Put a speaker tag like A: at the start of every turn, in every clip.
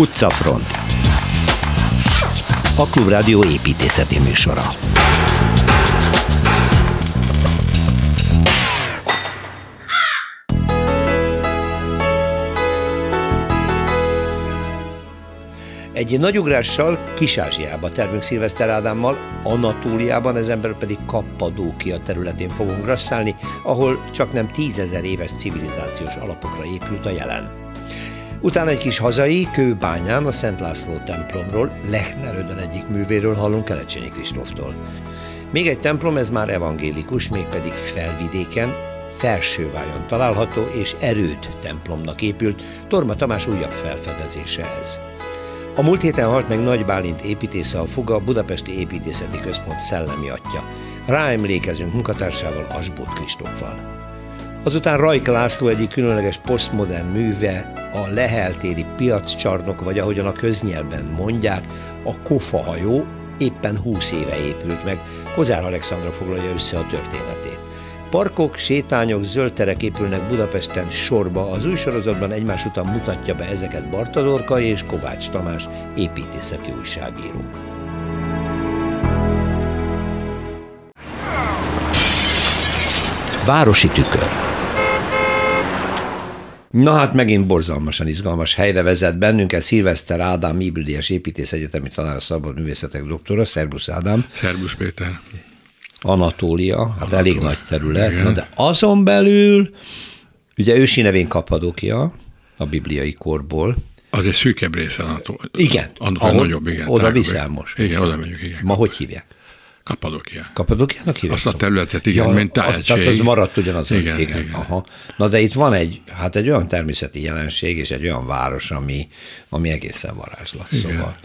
A: Utcafront A Klubrádió építészeti műsora Egy nagy ugrással Kis-Ázsiába termünk Szilveszter Ádámmal, Anatóliában, ez ember pedig Kappadókia területén fogunk rasszálni, ahol csak nem tízezer éves civilizációs alapokra épült a jelen. Utána egy kis hazai kőbányán a Szent László templomról, Lechner Ödön egyik művéről hallunk Kelecsényi Kristóftól. Még egy templom, ez már evangélikus, mégpedig felvidéken, Felsővájon található, és erőd templomnak épült, Torma Tamás újabb felfedezése ez. A múlt héten halt meg Nagy Bálint építésze a Fuga, Budapesti Építészeti Központ szellemi atya. Ráemlékezünk munkatársával, Asbót Kristóffal. Azután Rajk László egyik különleges posztmodern műve, a leheltéri piaccsarnok, vagy ahogyan a köznyelben mondják, a kofahajó éppen 20 éve épült meg. Kozár Alexandra foglalja össze a történetét. Parkok, sétányok, zöld terek épülnek Budapesten sorba. Az új sorozatban egymás után mutatja be ezeket Bartadorka és Kovács Tamás építészeti újságíró. Városi tükör Na hát megint borzalmasan izgalmas helyre vezet bennünket Szilveszter Ádám, Ibridiás Építész Egyetemi Tanár Szabad Művészetek doktora. Szerbusz Ádám.
B: Szerbusz Péter.
A: Anatólia, hát Anatólia. elég nagy terület, Na, de azon belül, ugye ősi nevén Kapadókia, a bibliai korból.
B: Az egy szűkebb része Anatólia.
A: Igen.
B: Anatólia nagyobb, igen.
A: Oda viszel most.
B: Igen, oda megyünk, igen.
A: Ma hogy hívják?
B: Kapadokia.
A: Kapadokiának hívják?
B: Azt a területet, igen, ja, mint tájegység.
A: Tehát az maradt ugyanaz. Igen, igen. igen. Aha. Na de itt van egy, hát egy olyan természeti jelenség, és egy olyan város, ami, ami egészen varázslat. Igen. Szóval.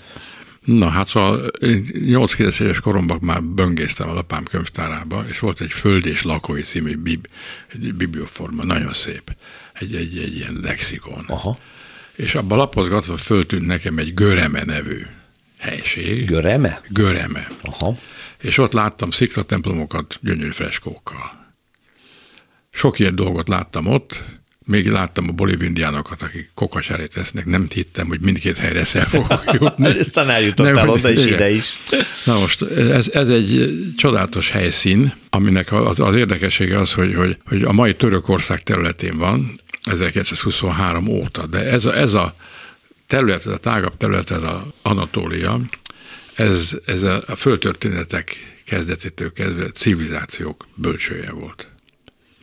B: Na hát szóval 8-9 éves koromban már böngésztem az apám könyvtárába, és volt egy Föld és lakói című bib, biblioforma, nagyon szép, egy, egy, egy ilyen lexikon.
A: Aha.
B: És abban lapozgatva föltűnt nekem egy Göreme nevű helység.
A: Göreme?
B: Göreme.
A: Aha.
B: És ott láttam sziklatemplomokat gyönyörű freskókkal. Sok ilyen dolgot láttam ott, még láttam a boliv indiánokat, akik kokasárét tesznek, nem hittem, hogy mindkét helyre szel fogok jutni.
A: Aztán eljutottál oda is, ide is.
B: Na most, ez, ez egy csodálatos helyszín, aminek az, az érdekessége az, hogy, hogy, hogy a mai Törökország területén van, 1923 óta, de ez a, ez a terület, ez a tágabb terület, ez a Anatólia, ez, ez a, a földtörténetek kezdetétől kezdve civilizációk bölcsője volt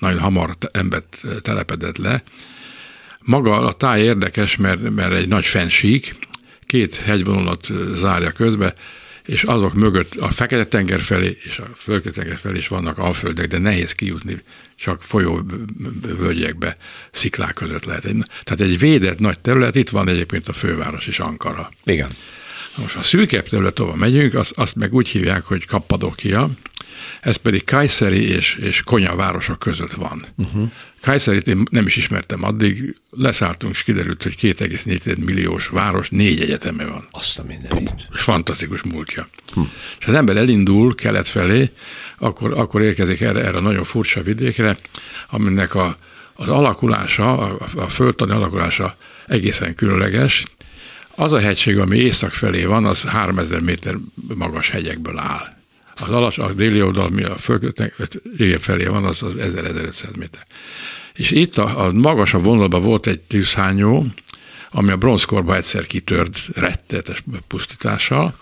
B: nagyon hamar embert telepedett le. Maga a táj érdekes, mert, mert egy nagy fensík, két hegyvonalat zárja közbe, és azok mögött a Fekete-tenger felé és a Földközi-tenger felé is vannak alföldek, de nehéz kijutni, csak folyó völgyekbe, sziklák között lehet. Tehát egy védett nagy terület, itt van egyébként a főváros is, Ankara.
A: Igen.
B: Most a szűkebb terület, ahol megyünk, azt, azt meg úgy hívják, hogy Kappadokia, ez pedig Kajszeri és, és Konya városok között van. Uh-huh. Kajszerit én nem is ismertem addig, leszálltunk, és kiderült, hogy 2,4 milliós város, négy egyeteme van.
A: Azt a mindenit.
B: És fantasztikus múltja. Hm. És az ember elindul kelet felé, akkor, akkor érkezik erre, erre a nagyon furcsa vidékre, aminek a, az alakulása, a, a földtani alakulása egészen különleges. Az a hegység, ami észak felé van, az 3000 méter magas hegyekből áll. Az alas, a déli oldal, mi a földnek, igen felé van, az, az 1000-1500 méter. És itt a, a magasabb vonalban volt egy tűzhányó, ami a bronzkorban egyszer kitört rettetes pusztítással,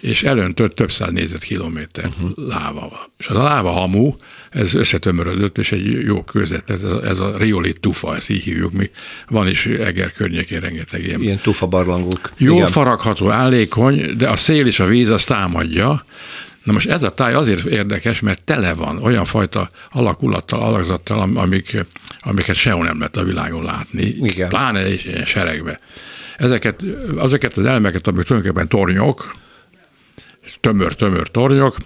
B: és elöntött több száz négyzetkilométer uh-huh. lávával. És az a láva hamu, ez összetömörödött, és egy jó között, ez a, ez a riolit tufa, ezt így hívjuk mi. Van is Eger környékén rengeteg ilyen.
A: Ilyen tufa barlangok.
B: Jó Igen. faragható, állékony, de a szél és a víz azt támadja, Na most ez a táj azért érdekes, mert tele van olyan fajta alakulattal, alakzattal, amik, amiket sehol nem lehet a világon látni,
A: Igen.
B: pláne egy ilyen seregbe. Ezeket, azeket az elemeket, amik tulajdonképpen tornyok, tömör-tömör tornyok,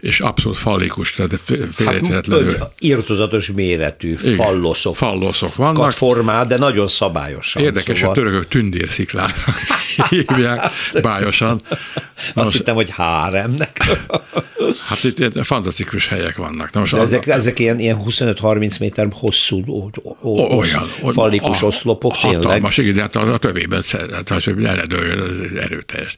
B: és abszolút fallikus, tehát félrethetetlenül.
A: Hát, írtozatos méretű falloszok.
B: Falloszok vannak.
A: formál, de nagyon szabályosan.
B: Érdekes, szóval... a törökök tündérsziklának hívják bájosan.
A: Azt most, hittem, hogy háremnek.
B: hát itt ilyen fantasztikus helyek vannak.
A: Na most de ezek, a, ezek ilyen, ilyen 25-30 méter hosszú ó, ó, olyan, fallikus a, oszlopok,
B: hatalmas, tényleg? igen, de hát a, a tövében, tehát hogy eledőjön erőteljes.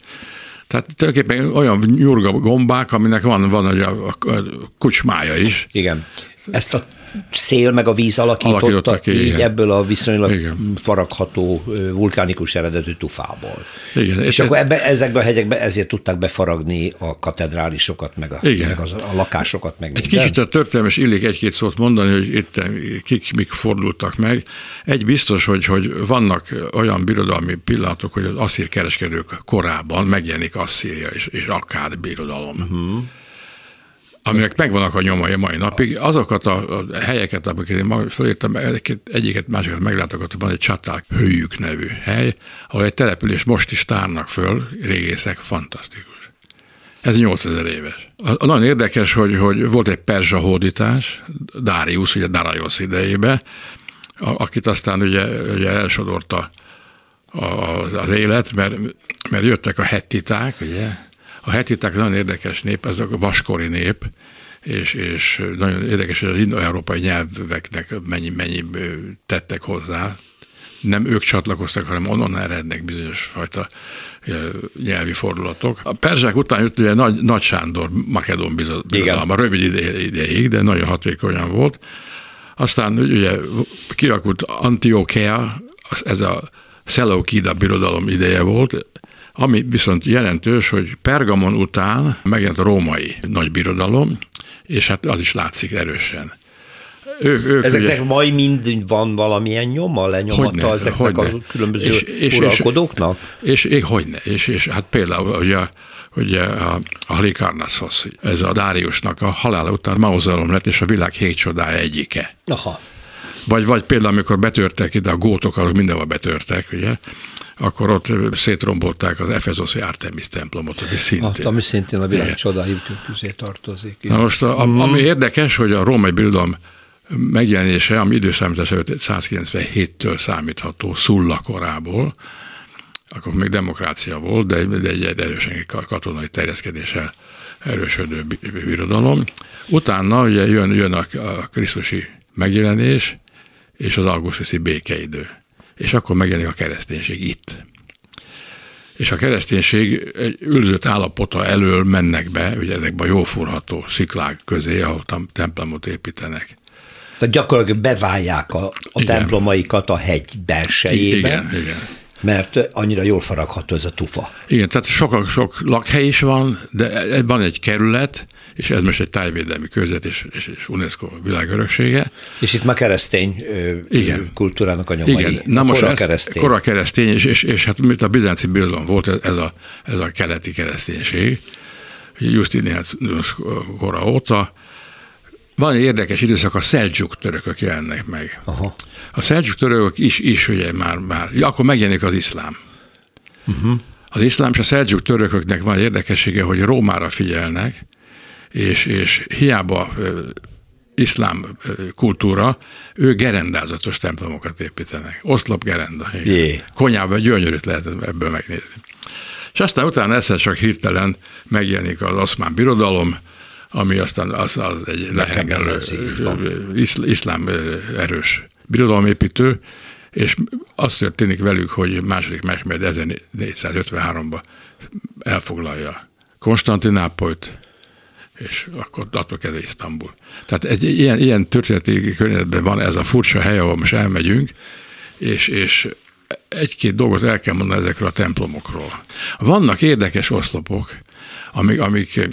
B: Tehát tulajdonképpen olyan nyurga gombák, aminek van, van a, a, a kucsmája is.
A: Igen. Ezt a szél meg a víz alakította ki, így igen. ebből a viszonylag igen. faragható vulkánikus eredetű tufából. Igen. És, és akkor ebbe, ezekbe a hegyekbe ezért tudták befaragni a katedrálisokat, meg a, igen. meg az, a lakásokat, meg
B: Egy minden. kicsit a történelmes illik egy-két szót mondani, hogy itt kik mik fordultak meg. Egy biztos, hogy, hogy vannak olyan birodalmi pillanatok, hogy az asszír kereskedők korában megjelenik Asszíria és, és Akkád birodalom. Uh-huh aminek megvannak a nyomai a mai napig. Azokat a, a helyeket, amiket én fölírtam, egyiket, másikat meglátogattam, van egy Csaták Hőjük nevű hely, ahol egy település most is tárnak föl, régészek, fantasztikus. Ez 8000 éves. A, a nagyon érdekes, hogy, hogy volt egy perzsa hódítás, Darius, ugye Darius idejében, akit aztán ugye, ugye elsodorta az, az élet, mert, mert jöttek a hettiták, ugye, a hetiták nagyon érdekes nép, ez a vaskori nép, és, és nagyon érdekes, hogy az indo-európai nyelveknek mennyi, mennyi tettek hozzá. Nem ők csatlakoztak, hanem onnan erednek bizonyos fajta nyelvi fordulatok. A perzsák után jött ugye Nagy, Nagy Sándor Makedón birodalma, rövid ide, ideig, de nagyon hatékonyan volt. Aztán ugye kialakult Antiochia, ez a Seleukida birodalom ideje volt, ami viszont jelentős, hogy Pergamon után megjelent a római nagybirodalom, és hát az is látszik erősen.
A: Ők, ők Ezeknek ugye, majd mind van valamilyen nyoma, lenyomata hogyne, ezeknek hogyne. a különböző és, és, uralkodóknak?
B: És, és, és hogyne, és, és hát például ugye, ugye a, a Halikarnassos, ez a Dáriusnak a halála után mauzoleum lett, és a világ hét csodája egyike.
A: Aha.
B: Vagy, vagy például, amikor betörtek ide a gótok, azok mindenhol betörtek, ugye, akkor ott szétrombolták az Efezoszi Artemis templomot, ami szintén.
A: Ami szintén a világ csodái közé tartozik.
B: Na most, a, mm. ami érdekes, hogy a római birodalom megjelenése, ami időszámítás 197-től számítható Szulla korából, akkor még demokrácia volt, de, de egy erősen katonai terjeszkedéssel erősödő birodalom. Utána ugye jön, jön a, a Krisztusi megjelenés és az augusztusi békeidő és akkor megjelenik a kereszténység itt. És a kereszténység egy üldözött állapota elől mennek be, ugye ezekben a jófúrható sziklák közé, ahol templomot építenek.
A: Tehát gyakorlatilag beválják a, a templomaikat a hegy belsejébe.
B: Igen, igen
A: mert annyira jól faragható ez a tufa.
B: Igen, tehát sok, sok lakhely is van, de van egy kerület, és ez most egy tájvédelmi körzet és, és, és UNESCO világöröksége.
A: És itt már keresztény Igen. kultúrának a nyomai. Igen,
B: na most kora keresztény. Kora keresztény, és, és, és hát mint a bizánci birodalom volt ez a, ez a keleti kereszténység, Justinianus kora óta, van egy érdekes időszak, a szeldzsuk törökök jelennek meg. Aha. A szeldzsuk törökök is, is ugye már, már, ja, akkor megjelenik az iszlám. Uh-huh. Az iszlám és a szeldzsuk törököknek van érdekessége, hogy Rómára figyelnek, és, és hiába iszlám kultúra, ő gerendázatos templomokat építenek. Oszlop gerenda. Konyában gyönyörűt lehet ebből megnézni. És aztán utána egyszer csak hirtelen megjelenik az oszmán birodalom, ami aztán az, az egy lehengelő iszlám erős birodalomépítő, és az történik velük, hogy második Mehmed 1453-ban elfoglalja Konstantinápolyt, és akkor attól kezdve Isztambul. Tehát egy ilyen, ilyen történeti környezetben van ez a furcsa hely, ahol most elmegyünk, és, és egy-két dolgot el kell mondani ezekről a templomokról. Vannak érdekes oszlopok, amik, amik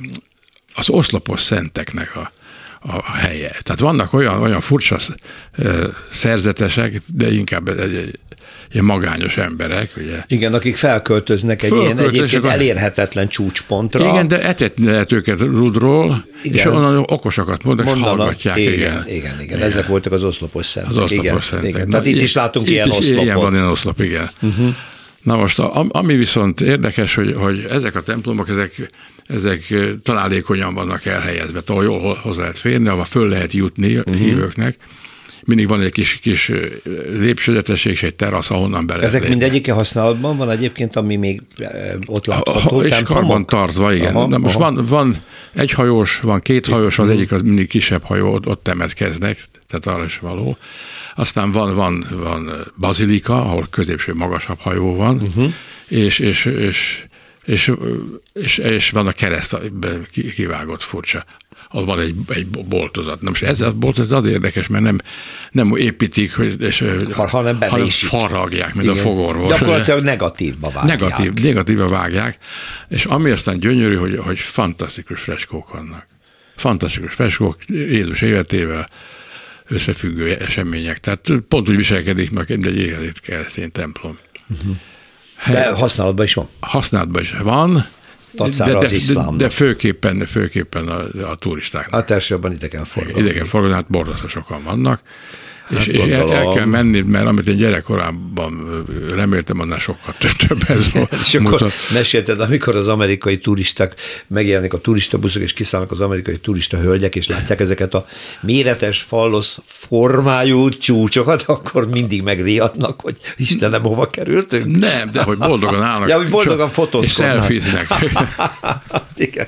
B: az oszlopos szenteknek a, a helye. Tehát vannak olyan, olyan furcsa szerzetesek, de inkább egy, egy, ilyen magányos emberek, ugye.
A: Igen, akik felköltöznek egy ilyen egyébként a... elérhetetlen csúcspontra.
B: Igen, de etetni lehet őket rudról, igen. és onnan okosakat mondanak, és hallgatják.
A: Igen, igen, igen, igen. Ezek voltak az oszlopos szentek.
B: Az oszlopos igen, szentek. Igen.
A: Tehát itt is látunk itt ilyen is oszlopot.
B: Ilyen van ilyen oszlop, igen. Uh-huh. Na most, ami viszont érdekes, hogy, hogy ezek a templomok, ezek ezek találékonyan vannak elhelyezve, ahol jól hozzá lehet férni, ahol föl lehet jutni a uh-huh. hívőknek mindig van egy kis, kis lépcsőzetesség és egy terasz, ahonnan bele.
A: Ezek mindegyike használatban van egyébként, ami még ott látható?
B: És karban tartva, igen. Aha, Na most aha. van, van egy hajós, van két hajós, az mhm. egyik az mindig kisebb hajó, ott, ott temetkeznek, tehát arra is való. Aztán van, van, van bazilika, ahol középső magasabb hajó van, uh-huh. és, és, és és, és, és van a kereszt kivágott furcsa az van egy, egy boltozat. Na most ez a boltozat az érdekes, mert nem, nem építik, hogy, és,
A: Far, hanem,
B: hanem faragják, mint Igen. a fogorvos.
A: Gyakorlatilag negatívba vágják.
B: Negatív, negatívba vágják, és ami aztán gyönyörű, hogy, hogy fantasztikus freskók vannak. Fantasztikus freskók Jézus életével, összefüggő események. Tehát pont úgy viselkedik, mert egy élet keresztény templom. Uh-huh.
A: De használatban is van.
B: Használatban is van,
A: de, de, az De,
B: de főképpen, főképpen a, a turistáknak.
A: Hát elsősorban idegenforgalom.
B: Idegenforgalom, hát borzasztó sokan vannak. Hát és, és el, el kell menni, mert amit én gyerekkorában reméltem, annál sokkal több ez volt.
A: és akkor mesélted, amikor az amerikai turisták megjelennek a turistabuszok, és kiszállnak az amerikai turista hölgyek, és látják ezeket a méretes, fallosz formájú csúcsokat, akkor mindig megriadnak, hogy Istenem, hova kerültünk?
B: Nem, de hogy boldogan állnak.
A: ja, hogy boldogan fotózkodnak.
B: És szelfiznek.
A: Igen.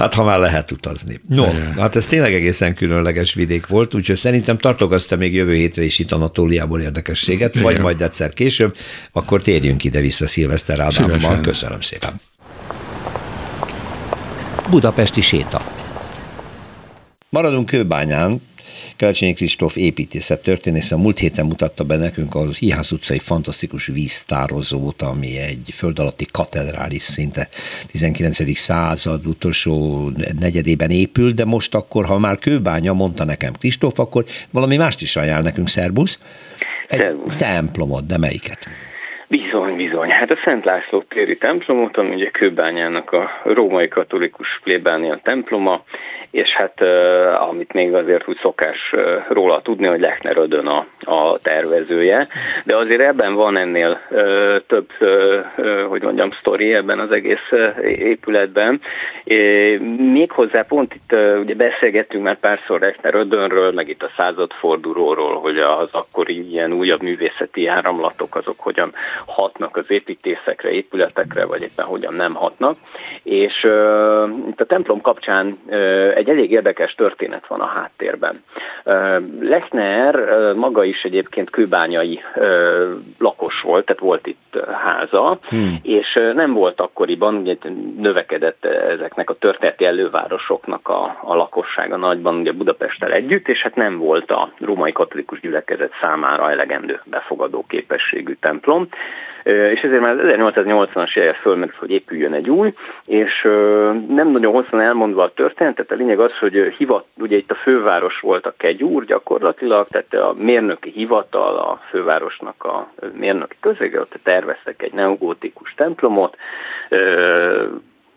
A: Hát, ha már lehet utazni. No, Igen. hát ez tényleg egészen különleges vidék volt, úgyhogy szerintem tartogasz még jövő hétre is itt Anatóliából érdekességet, Igen. vagy majd egyszer később, akkor térjünk ide-vissza Szilveszter Ádámmal. Köszönöm szépen. Budapesti séta. Maradunk Kőbányán, Kelcsényi Kristóf építészet történész a múlt héten mutatta be nekünk az Ihász utcai fantasztikus víztározót, ami egy föld alatti katedrális szinte 19. század utolsó negyedében épül, de most akkor, ha már kőbánya, mondta nekem Kristóf, akkor valami mást is ajánl nekünk, szerbusz. Egy Szervusz. templomot, de melyiket?
C: Bizony, bizony. Hát a Szent László téri templomot, ami ugye Kőbányának a római katolikus plébánia temploma, és hát amit még azért úgy szokás róla tudni, hogy Lechner Ödön a, a tervezője, de azért ebben van ennél több, hogy mondjam, sztori ebben az egész épületben. Méghozzá pont itt ugye beszélgettünk már párszor Lechner Ödönről, meg itt a századfordulóról, hogy az akkori ilyen újabb művészeti áramlatok azok hogyan hatnak az építészekre, épületekre, vagy éppen hogyan nem hatnak. És itt a templom kapcsán egy elég érdekes történet van a háttérben. Lechner maga is egyébként kőbányai lakos volt, tehát volt itt háza, hmm. és nem volt akkoriban, ugye növekedett ezeknek a történeti elővárosoknak a, a lakossága nagyban, ugye Budapesttel együtt, és hát nem volt a római katolikus gyülekezet számára elegendő befogadó képességű templom és ezért már 1880-as évek fölmerült, hogy épüljön egy új, és nem nagyon hosszan elmondva a történetet, a lényeg az, hogy hivat, ugye itt a főváros volt a kegyúr gyakorlatilag, tehát a mérnöki hivatal, a fővárosnak a mérnöki közege, ott terveztek egy neogótikus templomot,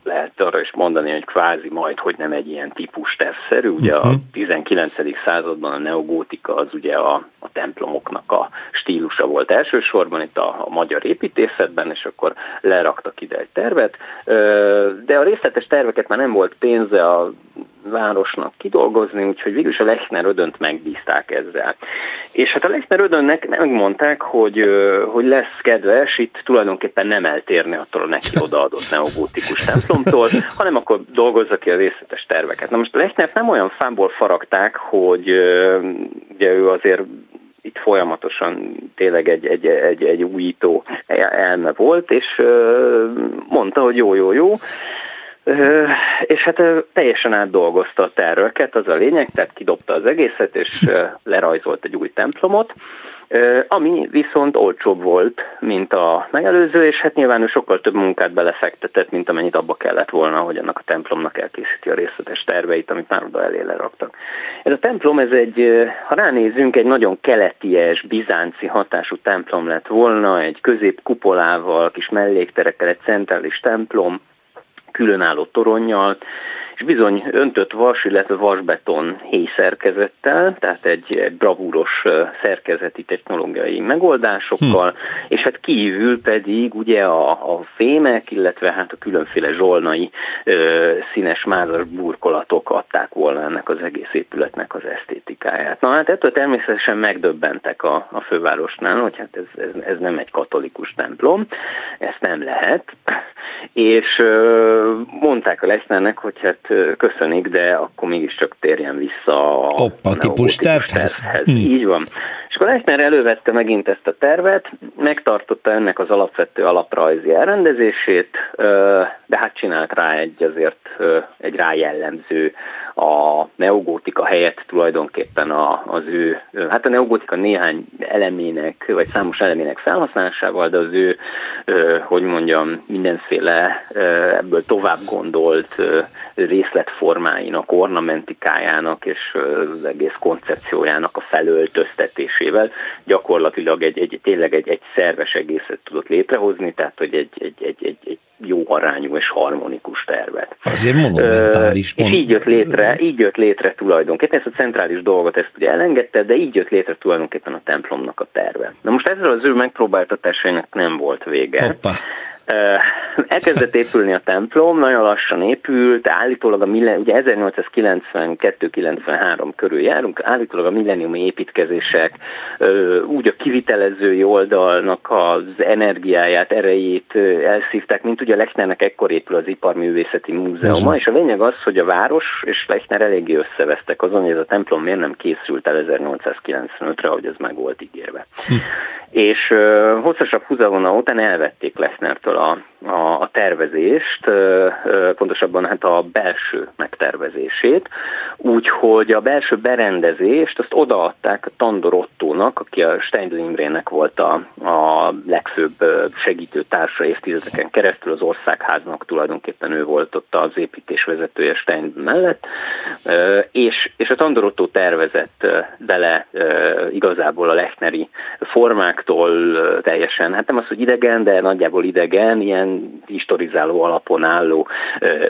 C: lehet arra is mondani, hogy kvázi majd, hogy nem egy ilyen típus tervszerű. Ugye uh-huh. a 19. Mhm. században a neogótika az ugye a, a templomoknak a stílusa volt elsősorban itt a, a magyar építészetben, és akkor leraktak ide egy tervet, de a részletes terveket már nem volt pénze a városnak kidolgozni, úgyhogy végül is a Lechner Ödönt megbízták ezzel. És hát a Lechner Ödönnek megmondták, hogy, hogy lesz kedves itt tulajdonképpen nem eltérni attól a neki odaadott neogótikus templomtól, hanem akkor dolgozza ki a részletes terveket. Na most a Lechner nem olyan fából faragták, hogy ugye ő azért itt folyamatosan tényleg egy, egy, egy, egy újító elme volt, és mondta, hogy jó, jó, jó, és hát teljesen átdolgozta a terveket, az a lényeg, tehát kidobta az egészet, és lerajzolt egy új templomot, ami viszont olcsóbb volt, mint a megelőző, és hát nyilván ő sokkal több munkát belefektetett, mint amennyit abba kellett volna, hogy annak a templomnak elkészíti a részletes terveit, amit már oda elé leraktak. Ez a templom, ez egy, ha ránézünk, egy nagyon keleties, bizánci hatású templom lett volna, egy középkupolával, kis mellékterekkel, egy centrális templom, különálló toronnyal, és bizony öntött vas, illetve vasbeton héj szerkezettel, tehát egy, egy bravúros szerkezeti technológiai megoldásokkal, hm. és hát kívül pedig ugye a, a fémek, illetve hát a különféle zsolnai ö, színes mázas burkolatok adták volna ennek az egész épületnek az esztétikáját. Na hát ettől természetesen megdöbbentek a, a fővárosnál, hogy hát ez, ez, ez nem egy katolikus templom, ezt nem lehet, és ö, mondták a Lechnernek, hogy hát köszönik, de akkor mégiscsak térjen vissza a
A: Hoppa, típus tervhez. tervhez.
C: Hm. Így van. És akkor Lechner elővette megint ezt a tervet, megtartotta ennek az alapvető alaprajzi elrendezését, de hát csinált rá egy azért egy rá jellemző a neogótika helyett tulajdonképpen a, az ő, hát a neogótika néhány elemének, vagy számos elemének felhasználásával, de az ő, hogy mondjam, mindenféle ebből tovább gondolt részletformáinak, ornamentikájának és az egész koncepciójának a felöltöztetésével gyakorlatilag egy, egy tényleg egy, egy szerves egészet tudott létrehozni, tehát hogy egy, egy, egy, egy, egy jó arányú és harmonikus tervet.
A: Azért monumentális.
C: Mon- és így jött létre, így jött létre tulajdonképpen, ezt a centrális dolgot ezt ugye elengedte, de így jött létre tulajdonképpen a templomnak a terve. Na most ezzel az ő megpróbáltatásainak nem volt vége. Hoppa. Elkezdett épülni a templom, nagyon lassan épült, állítólag a millen, ugye 1892-93 körül járunk, állítólag a milleniumi építkezések úgy a kivitelezői oldalnak az energiáját, erejét elszívták, mint ugye Lechnernek ekkor épül az Iparművészeti Múzeuma, és a lényeg az, hogy a város és Lechner eléggé összevesztek azon, hogy ez a templom miért nem készült el 1895-re, hogy ez meg volt ígérve. Hm. És hosszasabb húzavona után elvették Lechnertől a, a, a tervezést, pontosabban hát a belső megtervezését, úgyhogy a belső berendezést azt odaadták Tandor Ottónak, aki a Steindl Imrének volt a, a legfőbb segítő társa évtizedeken keresztül, az országháznak. Tulajdonképpen ő volt ott az építés vezetője Steindl mellett, és, és a Tandor Otto tervezett bele igazából a Lechneri formáktól teljesen, hát nem az, hogy idegen, de nagyjából idegen, igen, ilyen historizáló alapon álló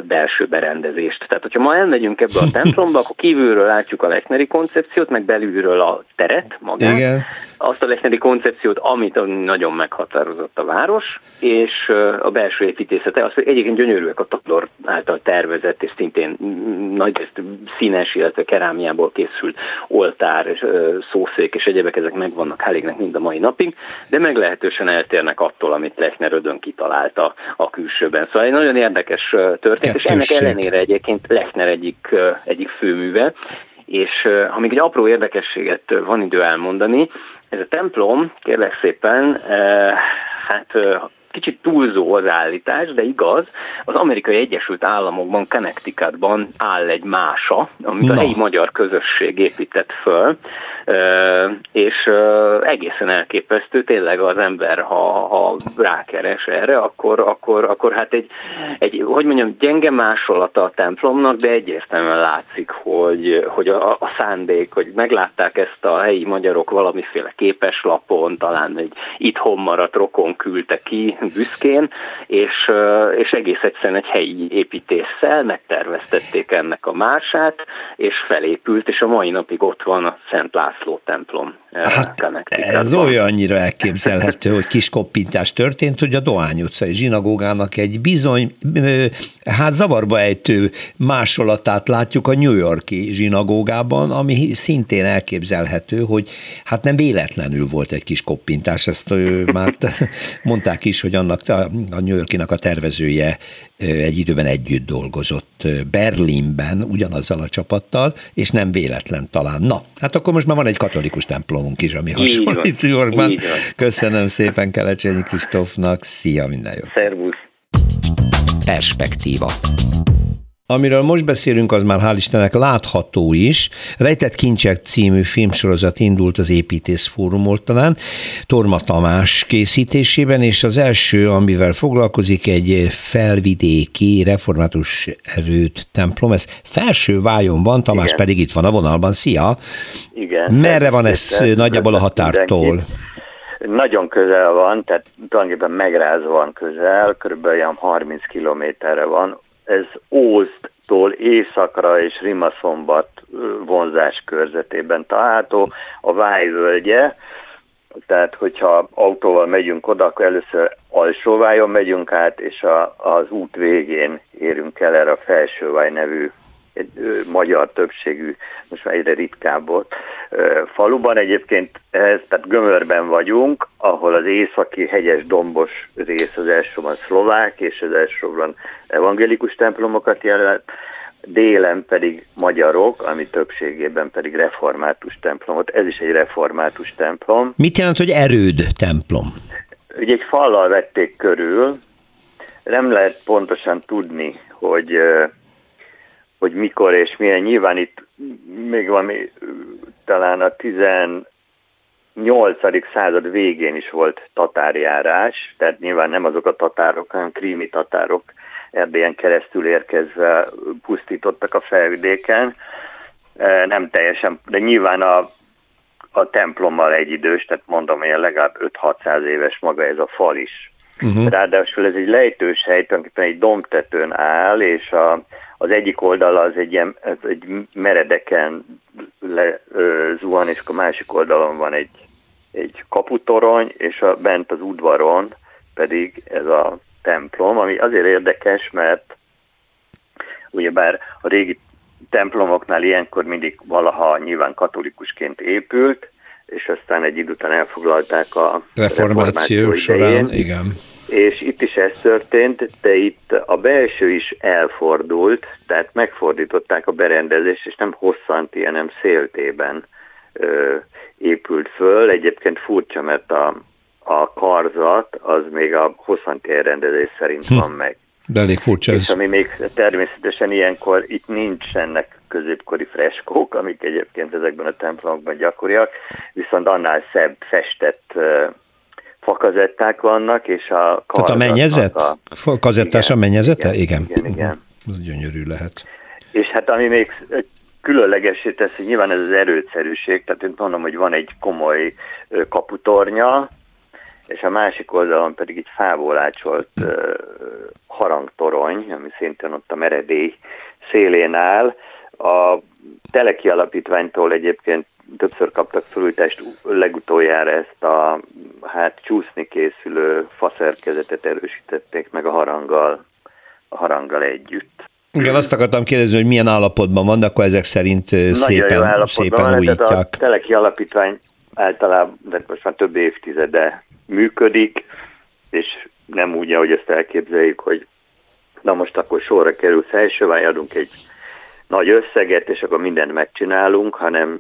C: belső berendezést. Tehát, hogyha ma elmegyünk ebbe a templomba, akkor kívülről látjuk a Lechneri koncepciót, meg belülről a teret magát, igen. azt a Lechneri koncepciót, amit nagyon meghatározott a város, és a belső építészete, az egyébként gyönyörűek a Tablor által tervezett, és szintén nagy színes, illetve kerámiából készült oltár, szószék és egyebek, ezek megvannak Hálégnek mind a mai napig, de meglehetősen eltérnek attól, amit Lechner ödön kit találta a külsőben. Szóval egy nagyon érdekes történet, és ennek ellenére egyébként Lechner egyik, egyik főműve, és ha még egy apró érdekességet van idő elmondani, ez a templom, kérlek szépen, hát kicsit túlzó az állítás, de igaz, az amerikai Egyesült Államokban, Connecticutban áll egy mása, amit Na. a helyi magyar közösség épített föl, és egészen elképesztő, tényleg az ember, ha, ha rákeres erre, akkor, akkor, akkor hát egy, egy, hogy mondjam, gyenge másolata a templomnak, de egyértelműen látszik, hogy, hogy a, a szándék, hogy meglátták ezt a helyi magyarok valamiféle képeslapon, talán egy itthon maradt rokon küldte ki büszkén, és, és egész egyszerűen egy helyi építéssel megterveztették ennek a mását, és felépült, és a mai napig ott van a Szent László László templom.
A: Eh, hát ez olyannyira elképzelhető, hogy kis koppintás történt, hogy a Dohány utcai zsinagógának egy bizony, hát zavarba ejtő másolatát látjuk a New Yorki zsinagógában, ami szintén elképzelhető, hogy hát nem véletlenül volt egy kis koppintás, ezt már mondták is, hogy annak a New Yorkinak a tervezője egy időben együtt dolgozott Berlinben ugyanazzal a csapattal, és nem véletlen talán. Na, hát akkor most már van egy katolikus templomunk is, ami hasonlít Yorkban. Köszönöm szépen Kelecsényi Kristófnak, szia, minden jó.
C: Szervusz.
A: Perspektíva. Amiről most beszélünk, az már hál' Istennek látható is. Rejtett Kincsek című filmsorozat indult az Építész Fórum oltalán, Torma Tamás készítésében, és az első, amivel foglalkozik, egy felvidéki református erőt templom. Ez felső vájon van, Tamás Igen. pedig itt van a vonalban. Szia!
D: Igen.
A: Merre van ez nagyjából a határtól? Mindenki
D: nagyon közel van, tehát tulajdonképpen megrázva van közel, körülbelül olyan 30 kilométerre van ez Ózt Budától északra és Rimaszombat vonzás körzetében található, a Vájvölgye, tehát hogyha autóval megyünk oda, akkor először Alsóvájon megyünk át, és a, az út végén érünk el erre a Felsőváj nevű magyar többségű, most már egyre ritkább volt, faluban egyébként, ez, tehát Gömörben vagyunk, ahol az északi hegyes dombos rész az elsősorban szlovák, és az elsősorban evangélikus templomokat jelent, délen pedig magyarok, ami többségében pedig református templomot. Ez is egy református templom.
A: Mit jelent, hogy erőd templom?
D: Ugye egy fallal vették körül, nem lehet pontosan tudni, hogy hogy mikor és milyen. Nyilván itt még valami talán a 18. század végén is volt tatárjárás, tehát nyilván nem azok a tatárok, hanem krími tatárok Erdélyen keresztül érkezve pusztítottak a felvidéken. Nem teljesen, de nyilván a, a templommal egyidős, tehát mondom, ilyen legalább 5-600 éves maga ez a fal is. Uh-huh. Ráadásul ez egy lejtős hely, tulajdonképpen egy dombtetőn áll, és a, az egyik oldala az egy, ilyen, ez egy meredeken le, ö, zuhan, és a másik oldalon van egy, egy kaputorony, és a, bent az udvaron pedig ez a templom, ami azért érdekes, mert ugyebár a régi templomoknál ilyenkor mindig valaha nyilván katolikusként épült, és aztán egy idő után elfoglalták a
A: reformáció, reformáció során, igen
D: és itt is ez történt, de itt a belső is elfordult, tehát megfordították a berendezést, és nem hosszanti, hanem széltében ö, épült föl. Egyébként furcsa, mert a, a karzat az még a hosszanti elrendezés szerint hm. van meg.
A: De elég furcsa
D: ez. És ami még természetesen ilyenkor itt nincsenek középkori freskók, amik egyébként ezekben a templomokban gyakoriak, viszont annál szebb festett fakazetták vannak, és a
A: Tehát a mennyezet? A, kazettás igen, a mennyezete?
D: Igen. Igen, igen. igen.
A: Ez gyönyörű lehet.
D: És hát ami még különlegesé teszi, nyilván ez az erőszerűség, tehát én mondom, hogy van egy komoly kaputornya, és a másik oldalon pedig egy fából ácsolt harangtorony, ami szintén ott a meredély szélén áll. A Teleki Alapítványtól egyébként többször kaptak felújítást, legutoljára ezt a hát csúszni készülő faszerkezetet erősítették meg a haranggal, a haranggal együtt.
A: Igen, azt akartam kérdezni, hogy milyen állapotban vannak, akkor ezek szerint Nagyon szépen, szépen van, újítják.
D: a Teleki Alapítvány általában, de most már több évtizede működik, és nem úgy, ahogy ezt elképzeljük, hogy na most akkor sorra kerül felsővály, adunk egy nagy összeget, és akkor mindent megcsinálunk, hanem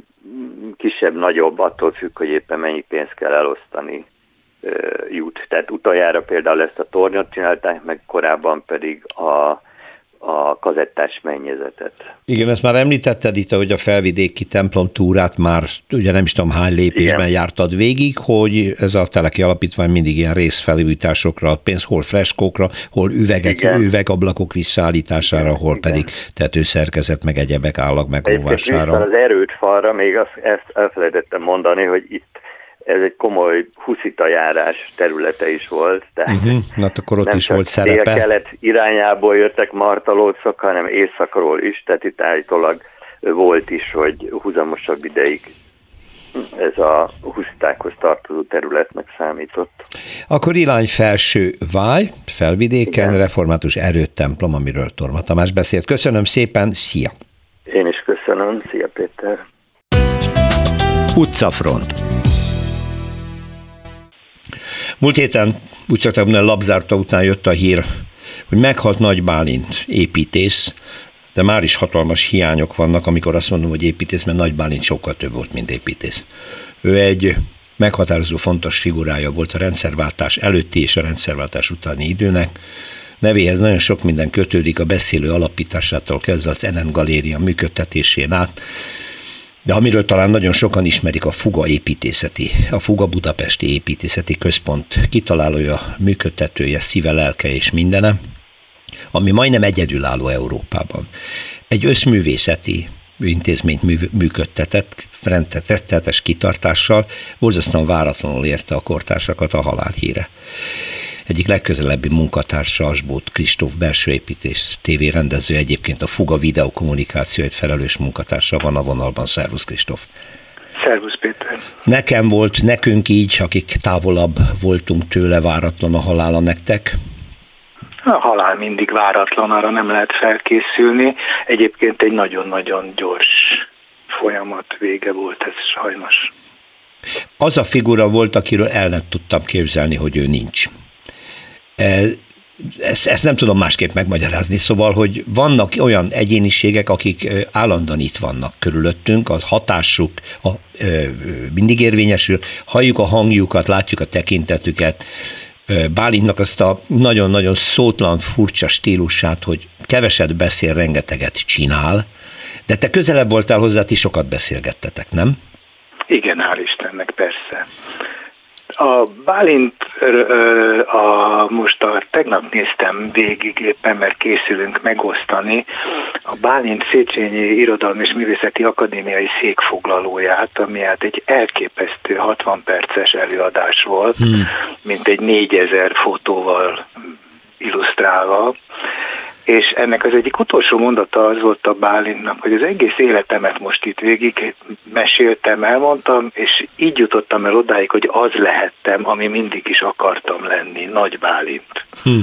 D: kisebb-nagyobb, attól függ, hogy éppen mennyi pénzt kell elosztani jut. Tehát utoljára például ezt a tornyot csinálták, meg korábban pedig a a kazettás mennyezetet.
A: Igen, ezt már említetted itt, hogy a felvidéki templom túrát már ugye nem is tudom hány lépésben Igen. jártad végig, hogy ez a Teleki Alapítvány mindig ilyen részfelújításokra ad pénzt, hol freskókra, hol üvegek, Igen. üvegablakok visszaállítására, Igen. hol pedig tetőszerkezet, meg egyebek állag megóvására.
D: az erőt falra még azt, ezt elfelejtettem mondani, hogy itt ez egy komoly huszita járás területe is volt.
A: Tehát uh-huh. Na, hát akkor ott nem is volt szerepe.
D: kelet irányából jöttek martalócok, hanem északról is, tehát itt állítólag volt is, hogy húzamosabb ideig ez a huszitákhoz tartozó területnek számított.
A: Akkor irány felső váj, felvidéken, Igen. református erőtemplom, amiről Torma Tamás beszélt. Köszönöm szépen, szia!
D: Én is köszönöm, szia Péter!
A: Utcafront Múlt héten úgy csak labzárta után jött a hír, hogy meghalt Nagy Bálint, építész, de már is hatalmas hiányok vannak, amikor azt mondom, hogy építész, mert Nagy Bálint sokkal több volt, mint építész. Ő egy meghatározó fontos figurája volt a rendszerváltás előtti és a rendszerváltás utáni időnek. Nevéhez nagyon sok minden kötődik a beszélő alapításától kezdve az NN Galéria működtetésén át, de amiről talán nagyon sokan ismerik a Fuga építészeti, a Fuga Budapesti Építészeti Központ kitalálója, működtetője, szíve, lelke és mindene, ami majdnem egyedülálló Európában. Egy összművészeti intézményt működtetett, rendtetetes kitartással, borzasztóan váratlanul érte a kortársakat a halálhíre. Egyik legközelebbi munkatársa Asbót Kristóf belsőépítés tévérendező, egyébként a Fuga videokommunikációért felelős munkatársa van a vonalban. Szervusz Kristóf!
E: Szervusz Péter!
A: Nekem volt, nekünk így, akik távolabb voltunk tőle, váratlan a halála nektek?
E: A halál mindig váratlan, arra nem lehet felkészülni. Egyébként egy nagyon-nagyon gyors folyamat vége volt ez sajnos.
A: Az a figura volt, akiről el nem tudtam képzelni, hogy ő nincs. E, ezt, ezt nem tudom másképp megmagyarázni, szóval, hogy vannak olyan egyéniségek, akik e, állandóan itt vannak körülöttünk, a hatásuk a, e, mindig érvényesül, halljuk a hangjukat, látjuk a tekintetüket, Bálintnak azt a nagyon-nagyon szótlan, furcsa stílusát, hogy keveset beszél, rengeteget csinál, de te közelebb voltál hozzá, ti sokat beszélgettetek, nem?
E: Igen, hál' Istennek, persze. A Bálint, a, most a, tegnap néztem végig éppen, mert készülünk megosztani a Bálint Széchenyi Irodalmi és Művészeti Akadémiai székfoglalóját, ami hát egy elképesztő 60 perces előadás volt, hmm. mint egy 4000 fotóval illusztrálva, és ennek az egyik utolsó mondata az volt a Bálintnak, hogy az egész életemet most itt végig meséltem, elmondtam, és így jutottam el odáig, hogy az lehettem, ami mindig is akartam lenni, Nagy Bálint. Hm.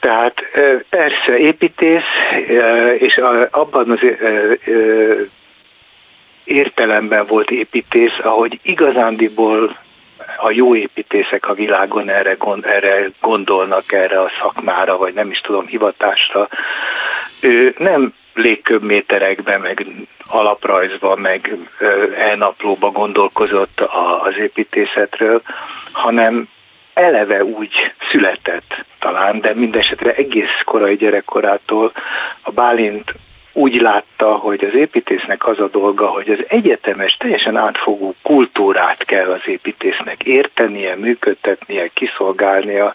E: Tehát persze építész, és abban az értelemben volt építész, ahogy igazándiból a jó építészek a világon erre, erre gondolnak, erre a szakmára, vagy nem is tudom, hivatásra. Ő nem légköbméterekben, meg alaprajzban, meg elnaplóba gondolkozott az építészetről, hanem eleve úgy született talán, de mindesetre egész korai gyerekkorától a Bálint úgy látta, hogy az építésznek az a dolga, hogy az egyetemes, teljesen átfogó kultúrát kell az építésznek értenie, működtetnie, kiszolgálnia,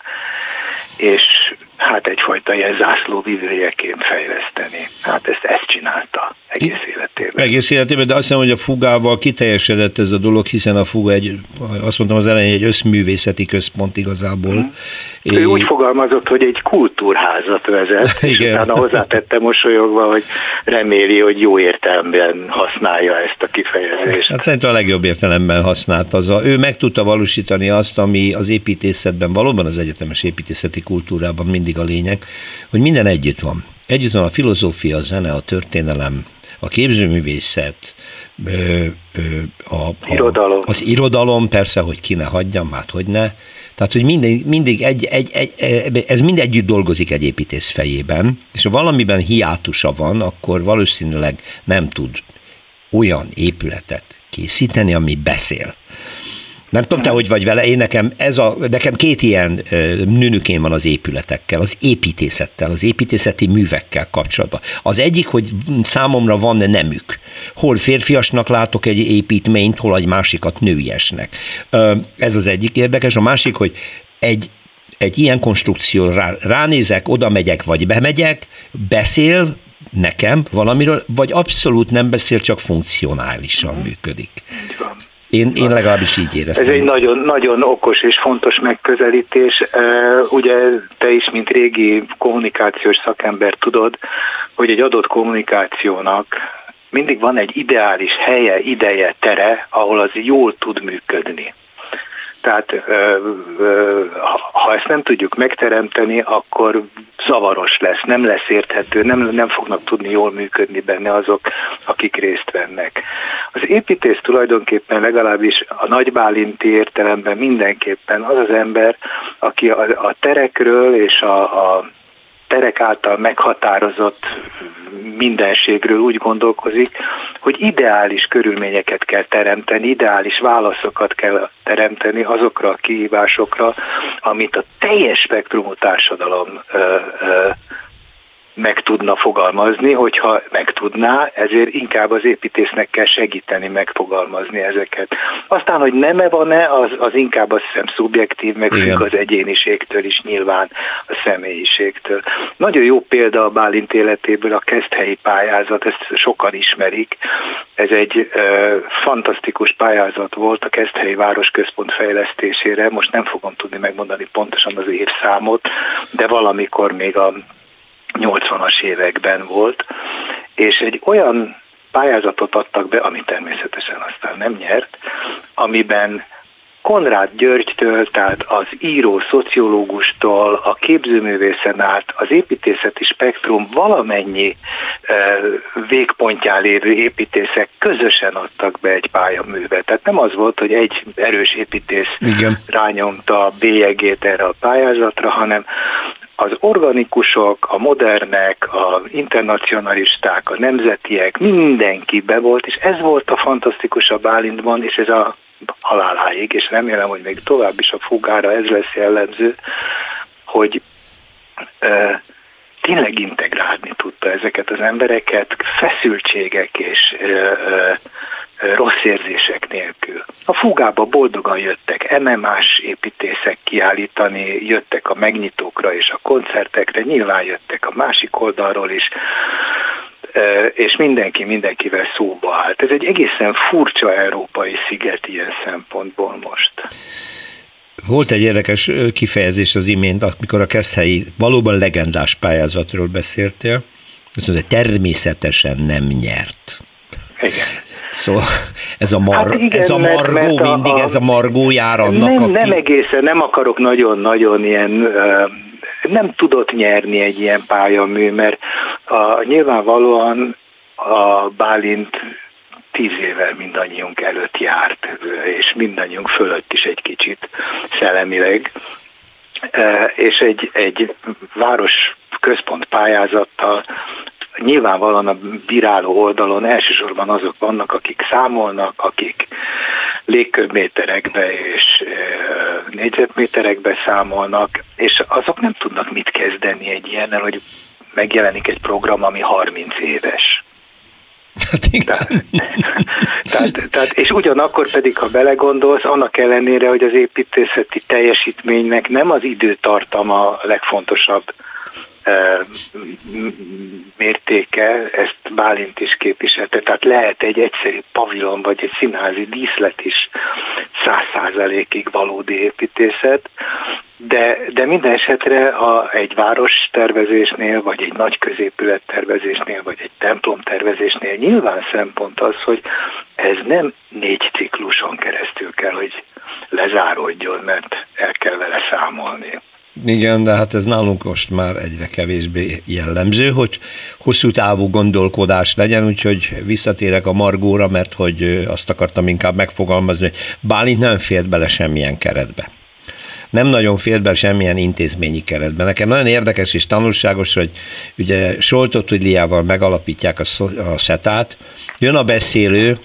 E: és hát egyfajta ilyen zászlóvivőjeként fejleszteni. Hát ezt, ezt csinálta egész életében.
A: Egész életében, de azt hiszem, hogy a fugával kiteljesedett ez a dolog, hiszen a fuga egy, azt mondtam az elején, egy összművészeti központ igazából.
E: Ő é... úgy fogalmazott, hogy egy kultúrházat vezet, és Igen. utána hozzátette mosolyogva, hogy reméli, hogy jó értelemben használja ezt a kifejezést.
A: Hát szerintem a legjobb értelemben használt az. A, ő meg tudta valósítani azt, ami az építészetben, valóban az egyetemes építészeti kultúrában mindig a lényeg, hogy minden együtt van. Együtt van a filozófia, a zene, a történelem, a képzőművészet, a, a,
E: irodalom.
A: az irodalom, persze, hogy ki ne hagyjam, hát hogy ne. Tehát, hogy mindig, mindig egy, egy, egy, ez mind együtt dolgozik egy építész fejében, és ha valamiben hiátusa van, akkor valószínűleg nem tud olyan épületet készíteni, ami beszél. Nem tudom, te hogy vagy vele, én nekem, ez a, nekem két ilyen nőnükén van az épületekkel, az építészettel, az építészeti művekkel kapcsolatban. Az egyik, hogy számomra van nemük. Hol férfiasnak látok egy építményt, hol egy másikat nőiesnek. Ez az egyik érdekes. A másik, hogy egy egy ilyen konstrukció, rá, ránézek, oda megyek, vagy bemegyek, beszél nekem valamiről, vagy abszolút nem beszél, csak funkcionálisan működik. Így van. Én, én legalábbis így éreztem.
E: Ez egy nagyon, nagyon okos és fontos megközelítés. Ugye te is, mint régi kommunikációs szakember tudod, hogy egy adott kommunikációnak mindig van egy ideális helye, ideje, tere, ahol az jól tud működni. Tehát ha ezt nem tudjuk megteremteni, akkor zavaros lesz, nem lesz érthető, nem, nem fognak tudni jól működni benne azok, akik részt vennek. Az építész tulajdonképpen legalábbis a nagybálinti értelemben mindenképpen az az ember, aki a, a terekről és a, a terek által meghatározott mindenségről úgy gondolkozik, hogy ideális körülményeket kell teremteni, ideális válaszokat kell teremteni azokra a kihívásokra, amit a teljes spektrumú társadalom ö, ö, meg tudna fogalmazni, hogyha meg tudná, ezért inkább az építésznek kell segíteni megfogalmazni ezeket. Aztán, hogy nem-e van-e, az, az inkább azt hiszem szubjektív, meg függ az egyéniségtől is nyilván, a személyiségtől. Nagyon jó példa a Bálint életéből a Keszthelyi pályázat, ezt sokan ismerik. Ez egy ö, fantasztikus pályázat volt a Keszthelyi Városközpont fejlesztésére, most nem fogom tudni megmondani pontosan az évszámot, de valamikor még a 80-as években volt, és egy olyan pályázatot adtak be, ami természetesen aztán nem nyert, amiben Konrád Györgytől, tehát az író szociológustól, a képzőművészen át, az építészeti spektrum valamennyi e, végpontján lévő építészek közösen adtak be egy pályaművet. Tehát nem az volt, hogy egy erős építész Igen. rányomta a bélyegét erre a pályázatra, hanem az organikusok, a modernek, a internacionalisták, a nemzetiek, mindenki be volt, és ez volt a fantasztikus a Bálintban, és ez a haláláig, és remélem, hogy még tovább is a fugára ez lesz jellemző, hogy e, tényleg integrálni tudta ezeket az embereket, feszültségek és e, e, rossz érzések nélkül. A fugába boldogan jöttek MMA-s építészek kiállítani, jöttek a megnyitókra és a koncertekre, nyilván jöttek a másik oldalról is, és mindenki mindenkivel szóba állt. Ez egy egészen furcsa európai sziget ilyen szempontból most.
A: Volt egy érdekes kifejezés az imént, amikor a Keszthelyi valóban legendás pályázatról beszéltél, azt mondja, természetesen nem nyert.
E: Igen.
A: Szóval ez a, mar, hát igen, ez a margó mert, mert mindig, a, ez a margó jár annak,
E: nem,
A: aki...
E: Nem egészen, nem akarok nagyon-nagyon ilyen... nem tudott nyerni egy ilyen pályamű, mert a, nyilvánvalóan a Bálint tíz évvel mindannyiunk előtt járt, és mindannyiunk fölött is egy kicsit szellemileg, és egy, egy város központ pályázattal nyilvánvalóan a bíráló oldalon elsősorban azok vannak, akik számolnak, akik légköbméterekbe és négyzetméterekbe számolnak, és azok nem tudnak mit kezdeni egy ilyennel, hogy megjelenik egy program, ami 30 éves.
A: Hát igen. Tehát,
E: tehát, tehát, és ugyanakkor pedig, ha belegondolsz, annak ellenére, hogy az építészeti teljesítménynek nem az időtartama a legfontosabb mértéke, ezt Bálint is képviselte, tehát lehet egy egyszerű pavilon vagy egy színházi díszlet is száz százalékig valódi építészet, de, de minden esetre a, egy város tervezésnél, vagy egy nagy középület tervezésnél, vagy egy templom tervezésnél nyilván szempont az, hogy ez nem négy cikluson keresztül kell, hogy lezáródjon, mert el kell vele számolni.
A: Igen, de hát ez nálunk most már egyre kevésbé jellemző, hogy hosszú távú gondolkodás legyen, úgyhogy visszatérek a Margóra, mert hogy azt akartam inkább megfogalmazni, hogy Bálint nem fért bele semmilyen keretbe nem nagyon fért be semmilyen intézményi keretbe. Nekem nagyon érdekes és tanulságos, hogy ugye Soltot Liával megalapítják a, a SETÁT, jön a beszélő,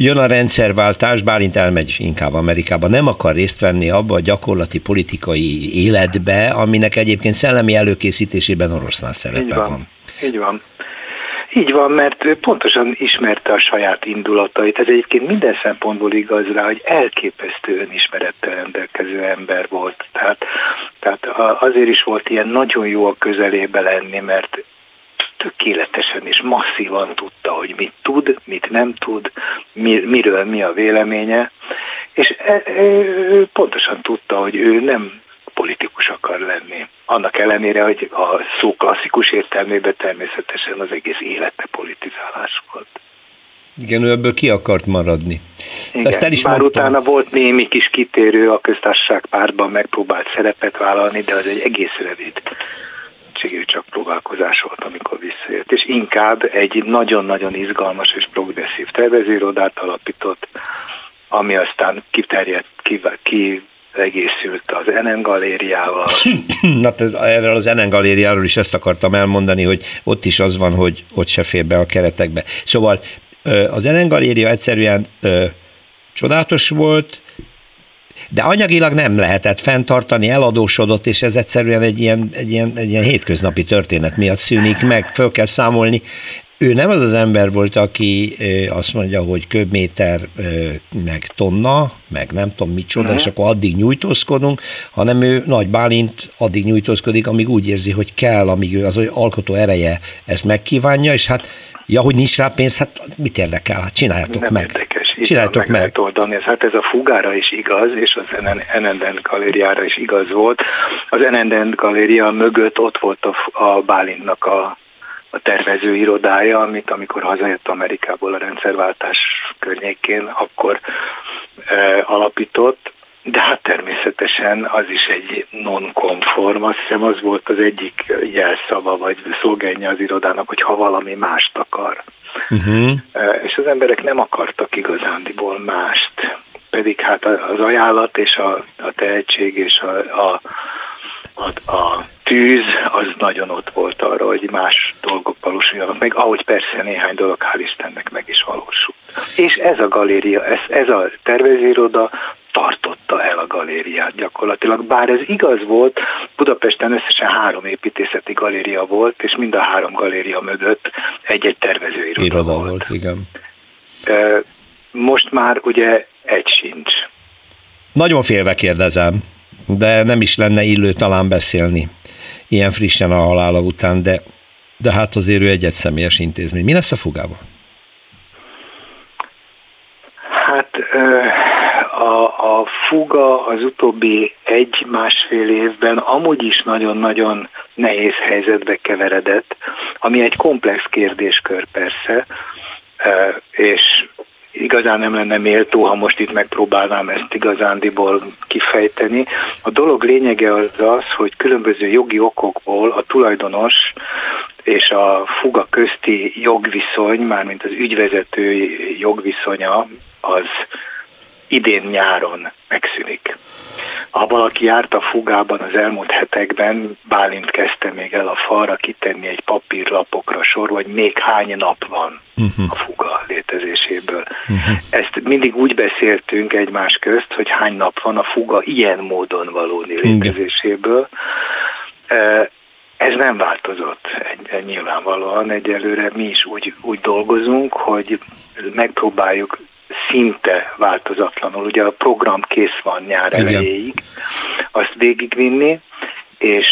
A: Jön a rendszerváltás, Bálint elmegy inkább Amerikába, nem akar részt venni abba a gyakorlati politikai életbe, aminek egyébként szellemi előkészítésében oroszlán szerepe Így van. van.
E: Így van. Így van, mert pontosan ismerte a saját indulatait. Ez egyébként minden szempontból igaz rá, hogy elképesztő önismerettel rendelkező ember volt. Tehát, tehát azért is volt ilyen nagyon jó a közelébe lenni, mert tökéletesen és masszívan tudta, hogy mit tud, mit nem tud, miről mi a véleménye, és e, e, pontosan tudta, hogy ő nem politikus akar lenni. Annak ellenére, hogy a szó klasszikus értelmében természetesen az egész élete politizálás volt.
A: Igen, ő ebből ki akart maradni.
E: Igen, Ezt el is bár mondtam. utána volt némi kis kitérő, a köztársaság pártban megpróbált szerepet vállalni, de az egy egész rövid segítségű csak próbálkozás volt, amikor visszajött, és inkább egy nagyon-nagyon izgalmas és progresszív tervezőirodát alapított, ami aztán kiterjedt, ki, ki egészült az NN galériával.
A: Na, erről az NN galériáról is ezt akartam elmondani, hogy ott is az van, hogy ott se fér be a keretekbe. Szóval az NN galéria egyszerűen ö, csodálatos volt, de anyagilag nem lehetett fenntartani, eladósodott, és ez egyszerűen egy ilyen, egy ilyen, egy ilyen hétköznapi történet miatt szűnik meg, föl kell számolni ő nem az az ember volt, aki azt mondja, hogy köbméter meg tonna, meg nem tudom micsoda, és akkor addig nyújtózkodunk, hanem ő Nagy Bálint addig nyújtózkodik, amíg úgy érzi, hogy kell, amíg ő az alkotó ereje ezt megkívánja, és hát ja, hogy nincs rá pénz, hát mit érdekel, hát csináljátok
E: nem
A: meg.
E: Érdekes.
A: Csináljátok meg. meg.
E: Oldani. Hát ez a fugára is igaz, és az Enendent galériára is igaz volt. Az Enendent galéria mögött ott volt a, a Bálintnak a a tervező irodája, amit amikor hazajött Amerikából a rendszerváltás környékén, akkor e, alapított, de hát természetesen az is egy non-konform, azt hiszem az volt az egyik jelszava, vagy szolgálja az irodának, hogy ha valami mást akar. Uh-huh. És az emberek nem akartak igazándiból mást, pedig hát az ajánlat és a, a tehetség és a, a, a, a tűz az nagyon ott volt arra, hogy más dolgok valósuljanak meg, ahogy persze néhány dolog hál' Istennek meg is valósult. És ez a galéria, ez, ez a tervezőiroda tartotta el a galériát gyakorlatilag. Bár ez igaz volt, Budapesten összesen három építészeti galéria volt, és mind a három galéria mögött egy-egy tervezőiroda Iroda volt. volt.
A: igen.
E: Most már ugye egy sincs.
A: Nagyon félve kérdezem, de nem is lenne illő talán beszélni ilyen frissen a halála után, de, de hát azért ő egy személyes intézmény. Mi lesz a fugával?
E: Hát a, a fuga az utóbbi egy-másfél évben amúgy is nagyon-nagyon nehéz helyzetbe keveredett, ami egy komplex kérdéskör persze, és igazán nem lenne méltó, ha most itt megpróbálnám ezt igazándiból kifejteni. A dolog lényege az az, hogy különböző jogi okokból a tulajdonos és a fuga közti jogviszony, mármint az ügyvezető jogviszonya, az idén nyáron megszűnik. Ha valaki járt a fugában az elmúlt hetekben, Bálint kezdte még el a falra kitenni egy papírlapokra sor, hogy még hány nap van uh-huh. a fuga létezéséből. Uh-huh. Ezt mindig úgy beszéltünk egymás közt, hogy hány nap van a fuga ilyen módon való létezéséből. Ez nem változott egy, nyilvánvalóan. Egyelőre mi is úgy, úgy dolgozunk, hogy megpróbáljuk szinte változatlanul. Ugye a program kész van nyár elejéig, azt végigvinni, és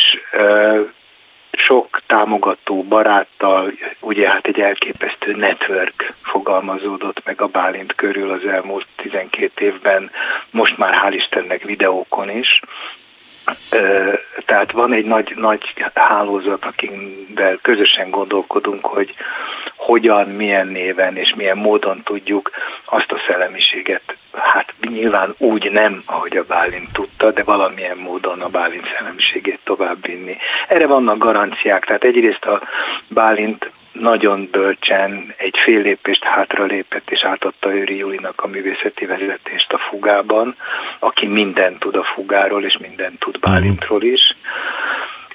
E: sok támogató baráttal, ugye hát egy elképesztő network fogalmazódott meg a Bálint körül az elmúlt 12 évben, most már hál' Istennek videókon is, tehát van egy nagy, nagy hálózat, akivel közösen gondolkodunk, hogy hogyan, milyen néven és milyen módon tudjuk azt a szellemiséget, hát nyilván úgy nem, ahogy a Bálint tudta, de valamilyen módon a Bálint szellemiségét továbbvinni. Erre vannak garanciák, tehát egyrészt a Bálint nagyon bölcsen egy fél lépést hátra lépett, és átadta Őri Júlinak a művészeti vezetést a fugában, aki mindent tud a fugáról, és mindent tud Bálintról is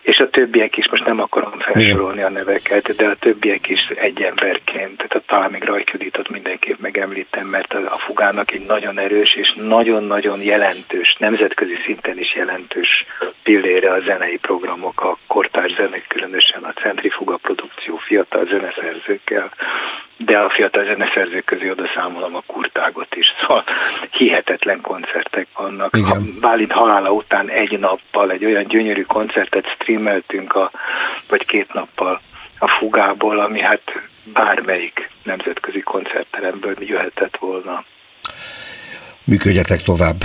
E: és a többiek is, most nem akarom felsorolni a neveket, de a többiek is egy emberként, tehát talán még Rajkjuditot mindenképp megemlítem, mert a Fugának egy nagyon erős és nagyon-nagyon jelentős, nemzetközi szinten is jelentős pillére a zenei programok, a kortárs zenek, különösen a centrifuga produkció fiatal zeneszerzőkkel, de a fiatal zeneszerzők közé oda számolom a kurtágot is, szóval hihetetlen koncertek vannak. Igen. A Bálint halála után egy nappal egy olyan gyönyörű koncertet streameltünk, a, vagy két nappal a fugából, ami hát bármelyik nemzetközi koncertteremből jöhetett volna.
A: Működjetek tovább.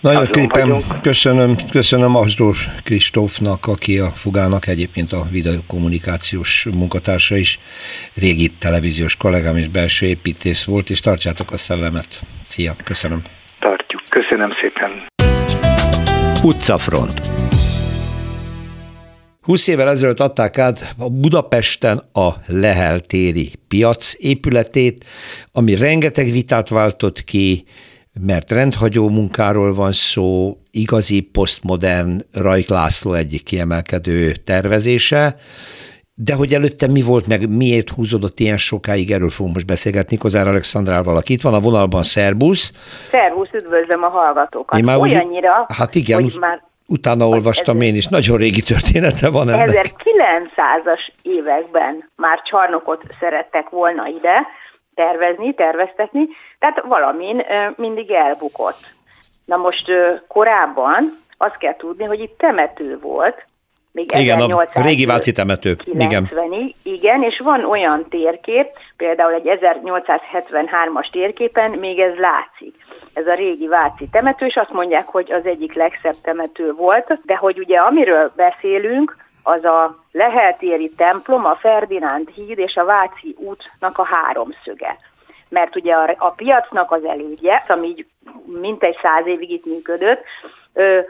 A: Nagyon szépen köszönöm, köszönöm Asdor Kristófnak, aki a Fugának egyébként a videokommunikációs munkatársa is, régi televíziós kollégám és belső építész volt, és tartsátok a szellemet. Szia, köszönöm.
E: Tartjuk, köszönöm szépen.
A: Utcafront. 20 évvel ezelőtt adták át a Budapesten a Lehel téri piac épületét, ami rengeteg vitát váltott ki, mert rendhagyó munkáról van szó, igazi posztmodern Rajk László egyik kiemelkedő tervezése, de hogy előtte mi volt, meg miért húzódott ilyen sokáig, erről fogunk most beszélgetni Kozár Alexandrával, aki itt van a vonalban, szerbusz.
F: Szervusz, üdvözlöm a hallgatókat.
A: Én már
F: Olyannyira,
A: úgy, hát igen, hogy már utána olvastam én is, nagyon régi története van ennek.
F: 1900-as években már csarnokot szerettek volna ide tervezni, terveztetni, tehát valamin mindig elbukott. Na most korábban azt kell tudni, hogy itt temető volt, még
A: igen, a régi Váci temető.
F: Igen. igen, és van olyan térkép, például egy 1873-as térképen még ez látszik. Ez a régi Váci temető, és azt mondják, hogy az egyik legszebb temető volt, de hogy ugye amiről beszélünk, az a Leheltéri templom, a Ferdinánd híd és a Váci útnak a háromszöge. Mert ugye a, a piacnak az elődje, ami így mintegy száz évig itt működött,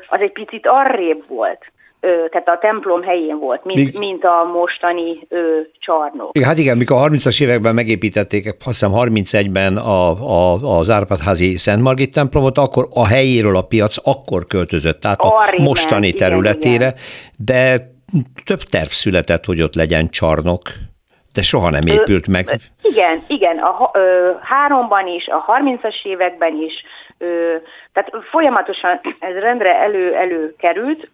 F: az egy picit arrébb volt tehát a templom helyén volt, mint, Míg... mint a mostani ö, csarnok.
A: Hát igen, mikor a 30-as években megépítették, azt hiszem 31-ben a, a, az Árpádházi Szent Margit templomot, akkor a helyéről a piac akkor költözött, tehát a mostani igen, területére, igen. de több terv született, hogy ott legyen csarnok, de soha nem épült
F: ö,
A: meg.
F: Igen, igen, a ö, háromban is, a 30-as években is, ö, tehát folyamatosan ez rendre elő-elő került,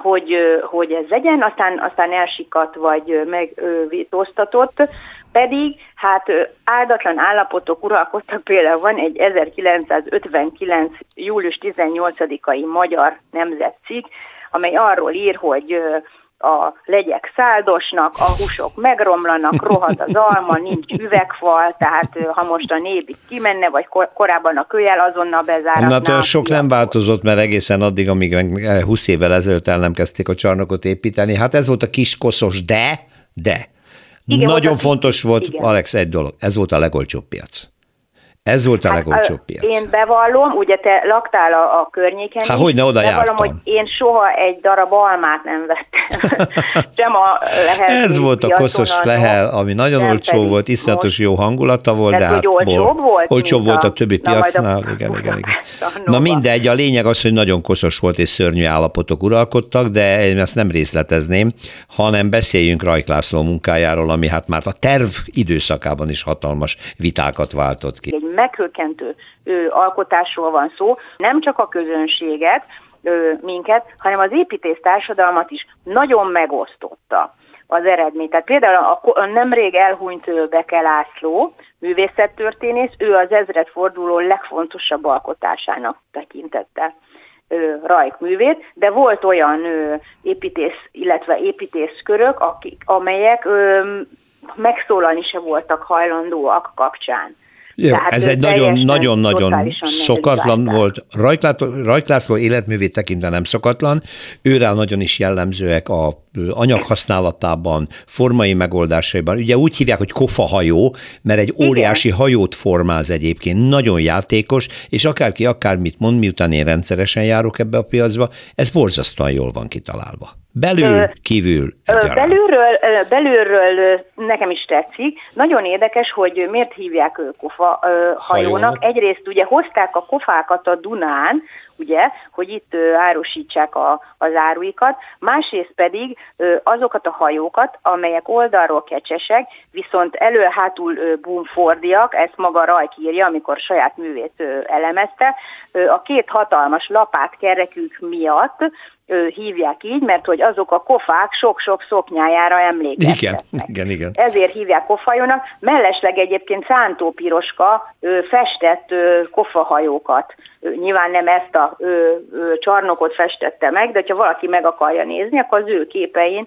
F: hogy, hogy ez legyen, aztán, aztán elsikadt vagy megvétóztatott, pedig hát áldatlan állapotok uralkodtak, például van egy 1959. július 18-ai magyar nemzetcikk, amely arról ír, hogy a legyek száldosnak, a húsok megromlanak, rohad az alma, nincs üvegfal, tehát ha most a nébik kimenne, vagy kor- korábban a kölyel azonnal bezáratná.
A: Na, sok nem változott, mert egészen addig, amíg 20 évvel ezelőtt el nem kezdték a csarnokot építeni. Hát ez volt a kis koszos, de, de. Igen, Nagyon volt fontos volt, igen. Alex, egy dolog, ez volt a legolcsóbb piac. Ez volt a hát, legolcsóbb piac.
F: Én bevallom, ugye te laktál a, a környéken.
A: Hát hogy ne oda bevallom, jártam. hogy
F: én soha egy darab almát nem vettem. Sem a lehel.
A: Ez volt a koszos lehel, ami nagyon olcsó volt, iszonyatos jó hangulata volt, de hát
F: olcsóbb volt,
A: olcsóbb volt a, a többi piacnál. A... Igen, igen, igen. Na mindegy, a lényeg az, hogy nagyon koszos volt és szörnyű állapotok uralkodtak, de én ezt nem részletezném, hanem beszéljünk Rajk László munkájáról, ami hát már a terv időszakában is hatalmas vitákat váltott ki.
F: Egy meghökkentő alkotásról van szó, nem csak a közönséget, minket, hanem az építész társadalmat is nagyon megosztotta az eredmény. Tehát például a, nemrég elhunyt Beke László, művészettörténész, ő az ezredforduló legfontosabb alkotásának tekintette Rajk művét, de volt olyan ö, építész, illetve építészkörök, akik, amelyek ö, megszólalni se voltak hajlandóak kapcsán.
A: Jó, Tehát ez egy nagyon-nagyon-nagyon szokatlan volt. Rajk László életművét tekintve nem szokatlan, őre nagyon is jellemzőek a anyaghasználatában, formai megoldásaiban. Ugye úgy hívják, hogy kofahajó, mert egy óriási Igen. hajót formáz egyébként, nagyon játékos, és akárki akármit mond, miután én rendszeresen járok ebbe a piacba, ez borzasztóan jól van kitalálva. Belül, kívül.
F: Belülről, belülről nekem is tetszik. Nagyon érdekes, hogy miért hívják kofa hajónak. hajónak. Egyrészt ugye hozták a kofákat a Dunán, ugye, hogy itt árusítsák a, az áruikat, másrészt pedig azokat a hajókat, amelyek oldalról kecsesek, viszont elő-hátul bumfordiak, ezt maga Rajk írja, amikor saját művét elemezte, a két hatalmas lapát kerekük miatt hívják így, mert hogy azok a kofák sok-sok szoknyájára emlékeztetnek.
A: Igen, igen, igen.
F: Ezért hívják kofajónak. Mellesleg egyébként Szántó Piroska festett kofahajókat. Nyilván nem ezt a csarnokot festette meg, de ha valaki meg akarja nézni, akkor az ő képein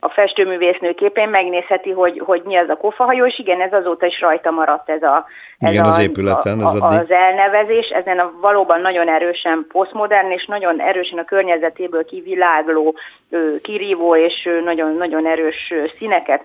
F: a festőművésznő képén megnézheti, hogy, hogy mi az a kofahajó, és igen, ez azóta is rajta maradt ez, a,
A: ez igen, a, az épületen,
F: ez a, az elnevezés, ezen a valóban nagyon erősen posztmodern, és nagyon erősen a környezetéből kivilágló, kirívó, és nagyon, nagyon erős színeket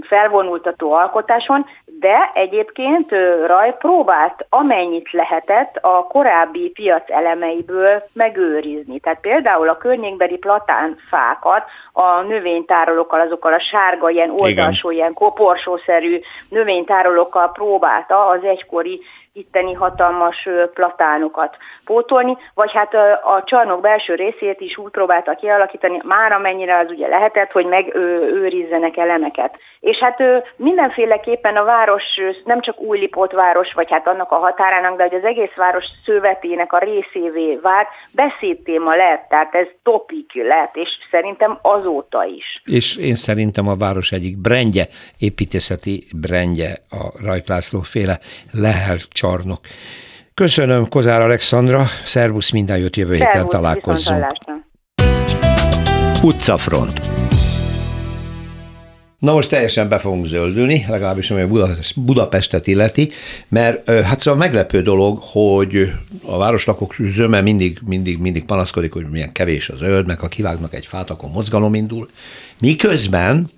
F: felvonultató alkotáson, de egyébként Raj próbált amennyit lehetett a korábbi piac elemeiből megőrizni. Tehát például a környékbeli platánfákat a növénytárolókkal, azokkal a sárga, ilyen oldalsó, Igen. ilyen koporsószerű növénytárolókkal próbálta az egykori itteni hatalmas platánokat pótolni, vagy hát a, csarnok belső részét is úgy próbálta kialakítani, már amennyire az ugye lehetett, hogy megőrizzenek elemeket. És hát mindenféleképpen a város nem csak Újlipót város, vagy hát annak a határának, de hogy az egész város szövetének a részévé vált, beszédtéma lett, tehát ez topik lett, és szerintem azóta is.
A: És én szerintem a város egyik brendje, építészeti brendje a Rajk László féle Lehel csarnok. Köszönöm, Kozár Alexandra, szervusz, minden jót, jövő Szervusz, héten találkozzunk. Utcafront. Na most teljesen be fogunk zöldülni, legalábbis ami a Budapestet illeti, mert hát szóval meglepő dolog, hogy a városlakók zöme mindig, mindig, mindig panaszkodik, hogy milyen kevés a zöld, meg ha kivágnak egy fát, akkor mozgalom indul. Miközben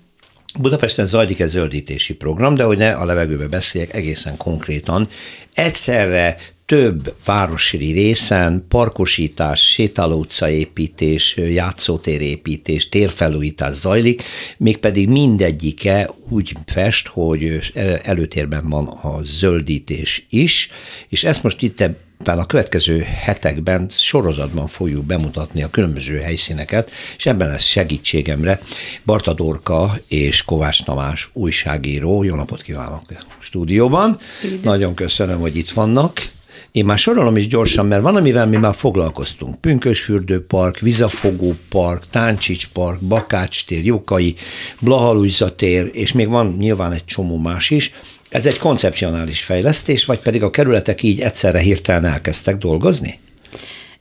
A: Budapesten zajlik egy zöldítési program, de hogy ne a levegőbe beszéljek egészen konkrétan, egyszerre több városi részen parkosítás, sétáló utcaépítés, játszótérépítés, térfelújítás zajlik, mégpedig mindegyike úgy fest, hogy előtérben van a zöldítés is, és ezt most itt ebben a következő hetekben sorozatban fogjuk bemutatni a különböző helyszíneket, és ebben lesz segítségemre Barta Dorka és Kovács Tamás újságíró. Jó napot kívánok a stúdióban. Nagyon köszönöm, hogy itt vannak. Én már sorolom is gyorsan, mert van, amivel mi már foglalkoztunk. Pünkösfürdő Park, Vizafogó Park, Táncsics Park, Bakács tér, Jókai, Blahalújza tér, és még van nyilván egy csomó más is. Ez egy koncepcionális fejlesztés, vagy pedig a kerületek így egyszerre hirtelen elkezdtek dolgozni?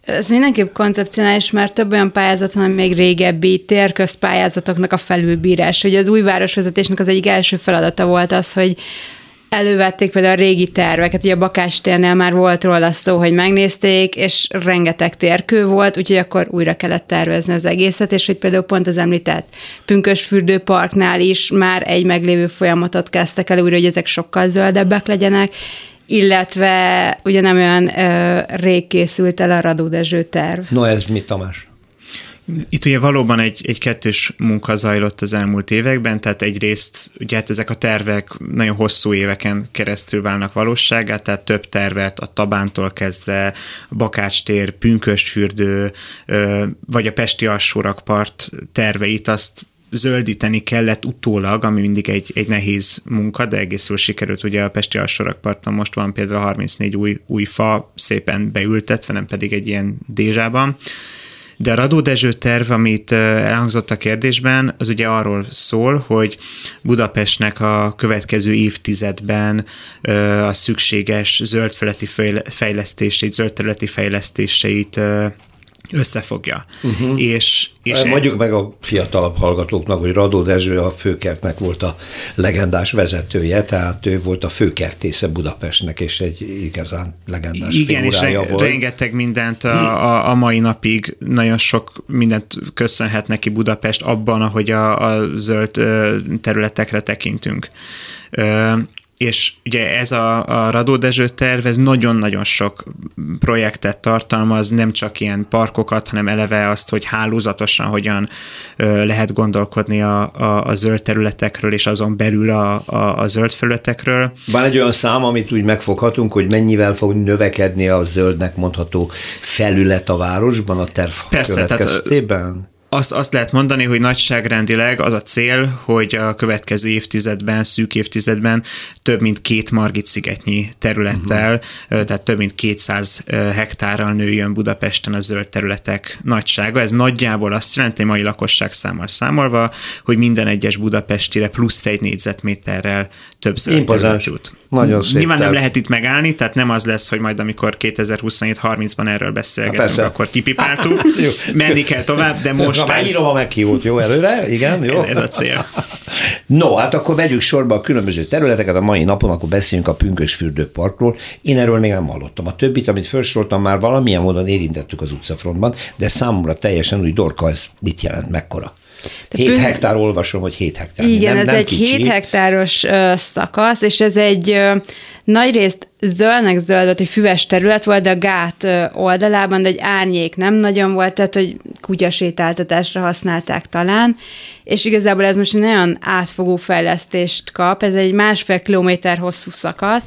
G: Ez mindenképp koncepcionális, mert több olyan pályázat van, még régebbi térközpályázatoknak a felülbírás. Ugye az új városvezetésnek az egyik első feladata volt az, hogy elővették például a régi terveket, ugye a Bakás térnél már volt róla szó, hogy megnézték, és rengeteg térkő volt, úgyhogy akkor újra kellett tervezni az egészet, és hogy például pont az említett Pünkösfürdő Parknál is már egy meglévő folyamatot kezdtek el újra, hogy ezek sokkal zöldebbek legyenek, illetve ugye nem olyan ö, rég készült el a Radó Dezső terv.
A: No ez mit, Tamás?
H: Itt ugye valóban egy, egy kettős munka zajlott az elmúlt években, tehát egyrészt ugye hát ezek a tervek nagyon hosszú éveken keresztül válnak valóságát, tehát több tervet a Tabántól kezdve, a Bakács tér, Pünköstfürdő, vagy a Pesti alsórakpart terveit, azt zöldíteni kellett utólag, ami mindig egy, egy nehéz munka, de egész jól sikerült. Ugye a Pesti alsórakparton most van például 34 új, új fa szépen beültetve, nem pedig egy ilyen dézsában. De a Radó Dezső terv, amit elhangzott a kérdésben, az ugye arról szól, hogy Budapestnek a következő évtizedben a szükséges zöldfeleti fejlesztését, zöldterületi fejlesztéseit összefogja. Uh-huh. És, és
A: Mondjuk meg a fiatalabb hallgatóknak, hogy Radó Dezső a főkertnek volt a legendás vezetője, tehát ő volt a főkertésze Budapestnek, és egy igazán legendás
H: Igen, és
A: volt.
H: rengeteg mindent a, a, a mai napig, nagyon sok mindent köszönhet neki Budapest abban, ahogy a, a zöld területekre tekintünk és ugye ez a, a Radó Dezső terv, ez nagyon-nagyon sok projektet tartalmaz, nem csak ilyen parkokat, hanem eleve azt, hogy hálózatosan hogyan ö, lehet gondolkodni a, a, a zöld területekről, és azon belül a, a, a zöld felületekről.
A: Van egy olyan szám, amit úgy megfoghatunk, hogy mennyivel fog növekedni a zöldnek mondható felület a városban a terv Persze, következtében? Tehát
H: azt, azt lehet mondani, hogy nagyságrendileg az a cél, hogy a következő évtizedben, szűk évtizedben több mint két Margit szigetnyi területtel, uh-huh. tehát több mint 200 hektárral nőjön Budapesten a zöld területek nagysága. Ez nagyjából azt jelenti, mai lakosság számmal számolva, hogy minden egyes budapestire plusz egy négyzetméterrel több zöld terület jut.
A: Nagyon szép
H: Nyilván nem lehet itt megállni, tehát nem az lesz, hogy majd amikor 2027-30-ban erről beszélgetünk, akkor kipipáltuk, menni kell tovább, de most
A: A meghívót, jó előre, igen, jó.
H: Ez, ez a cél.
A: No, hát akkor vegyük sorba a különböző területeket a mai napon, akkor beszéljünk a Pünkösfürdő Parkról. Én erről még nem hallottam. A többit, amit felsoroltam, már valamilyen módon érintettük az utcafrontban, de számomra teljesen új Dorka, ez mit jelent, mekkora? 7 pün... hektár olvasom, hogy 7 hektár.
G: Igen,
A: nem,
G: ez
A: nem
G: egy kicsi. 7 hektáros ö, szakasz, és ez egy ö, nagyrészt zöldnek zöld, hogy füves terület volt, de a gát oldalában, de egy árnyék nem nagyon volt, tehát hogy kutyasétáltatásra használták talán, és igazából ez most egy nagyon átfogó fejlesztést kap, ez egy másfél kilométer hosszú szakasz,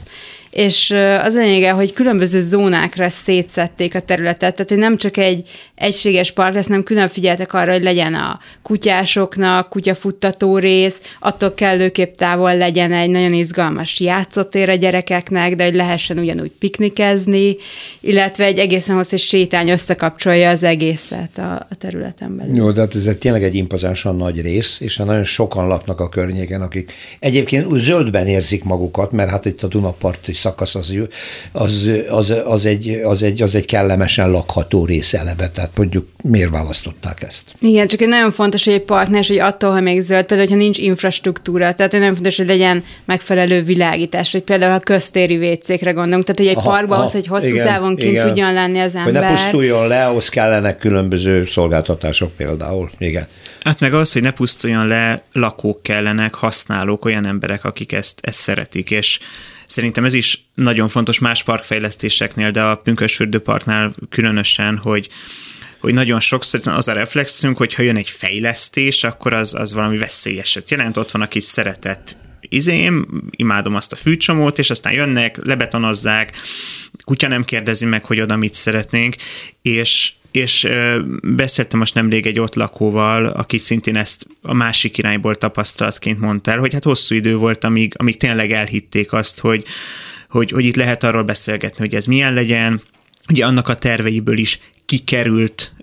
G: és az a lényege, hogy különböző zónákra szétszették a területet, tehát hogy nem csak egy egységes park lesz, nem külön figyeltek arra, hogy legyen a kutyásoknak, kutyafuttató rész, attól kellőképp távol legyen egy nagyon izgalmas játszótér a gyerekeknek, de hogy lehessen ugyanúgy piknikezni, illetve egy egészen hosszú sétány összekapcsolja az egészet a, a területen belül.
A: Jó, de hát ez tényleg egy impozánsan nagy rész, és nagyon sokan laknak a környéken, akik egyébként úgy zöldben érzik magukat, mert hát itt a Dunaparti szakasz az, az, az, az, egy, az, egy, az egy kellemesen lakható rész eleve, tehát mondjuk miért választották ezt?
G: Igen, csak egy nagyon fontos, hogy egy partner, hogy attól, ha még zöld, például, hogyha nincs infrastruktúra, tehát nagyon fontos, hogy legyen megfelelő világítás, hogy például a köztéri vécékre gondolunk, tehát hogy egy aha, parkban ahhoz, hogy hosszú igen, távon kint igen. tudjon lenni az ember.
A: Hogy ne pusztuljon le, ahhoz kellenek különböző szolgáltatások például. Igen.
H: Hát meg az, hogy ne pusztuljon le, lakók kellenek, használók, olyan emberek, akik ezt, ezt szeretik, és Szerintem ez is nagyon fontos más parkfejlesztéseknél, de a Pünkösfürdő Parknál különösen, hogy hogy nagyon sokszor az a reflexünk, hogy ha jön egy fejlesztés, akkor az, az valami veszélyeset jelent. Ott van a kis szeretett izém, imádom azt a fűcsomót, és aztán jönnek, lebetonozzák, kutya nem kérdezi meg, hogy oda mit szeretnénk, és és beszéltem most nemrég egy ott lakóval, aki szintén ezt a másik irányból tapasztalatként mondta el, hogy hát hosszú idő volt, amíg, amíg tényleg elhitték azt, hogy, hogy, hogy itt lehet arról beszélgetni, hogy ez milyen legyen, ugye annak a terveiből is kikerült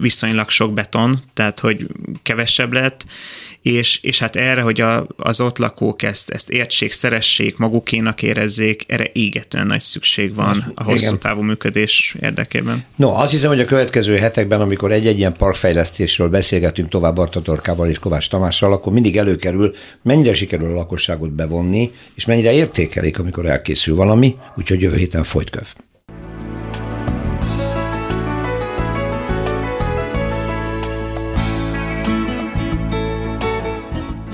H: viszonylag sok beton, tehát hogy kevesebb lett, és, és hát erre, hogy a, az ott lakók ezt, ezt értsék, szeressék, magukénak érezzék, erre égetően nagy szükség van a hosszú távú működés érdekében.
A: No, azt hiszem, hogy a következő hetekben, amikor egy-egy ilyen parkfejlesztésről beszélgetünk tovább Bartatorkával és Kovács Tamással, akkor mindig előkerül, mennyire sikerül a lakosságot bevonni, és mennyire értékelik, amikor elkészül valami, úgyhogy jövő héten folyt köv.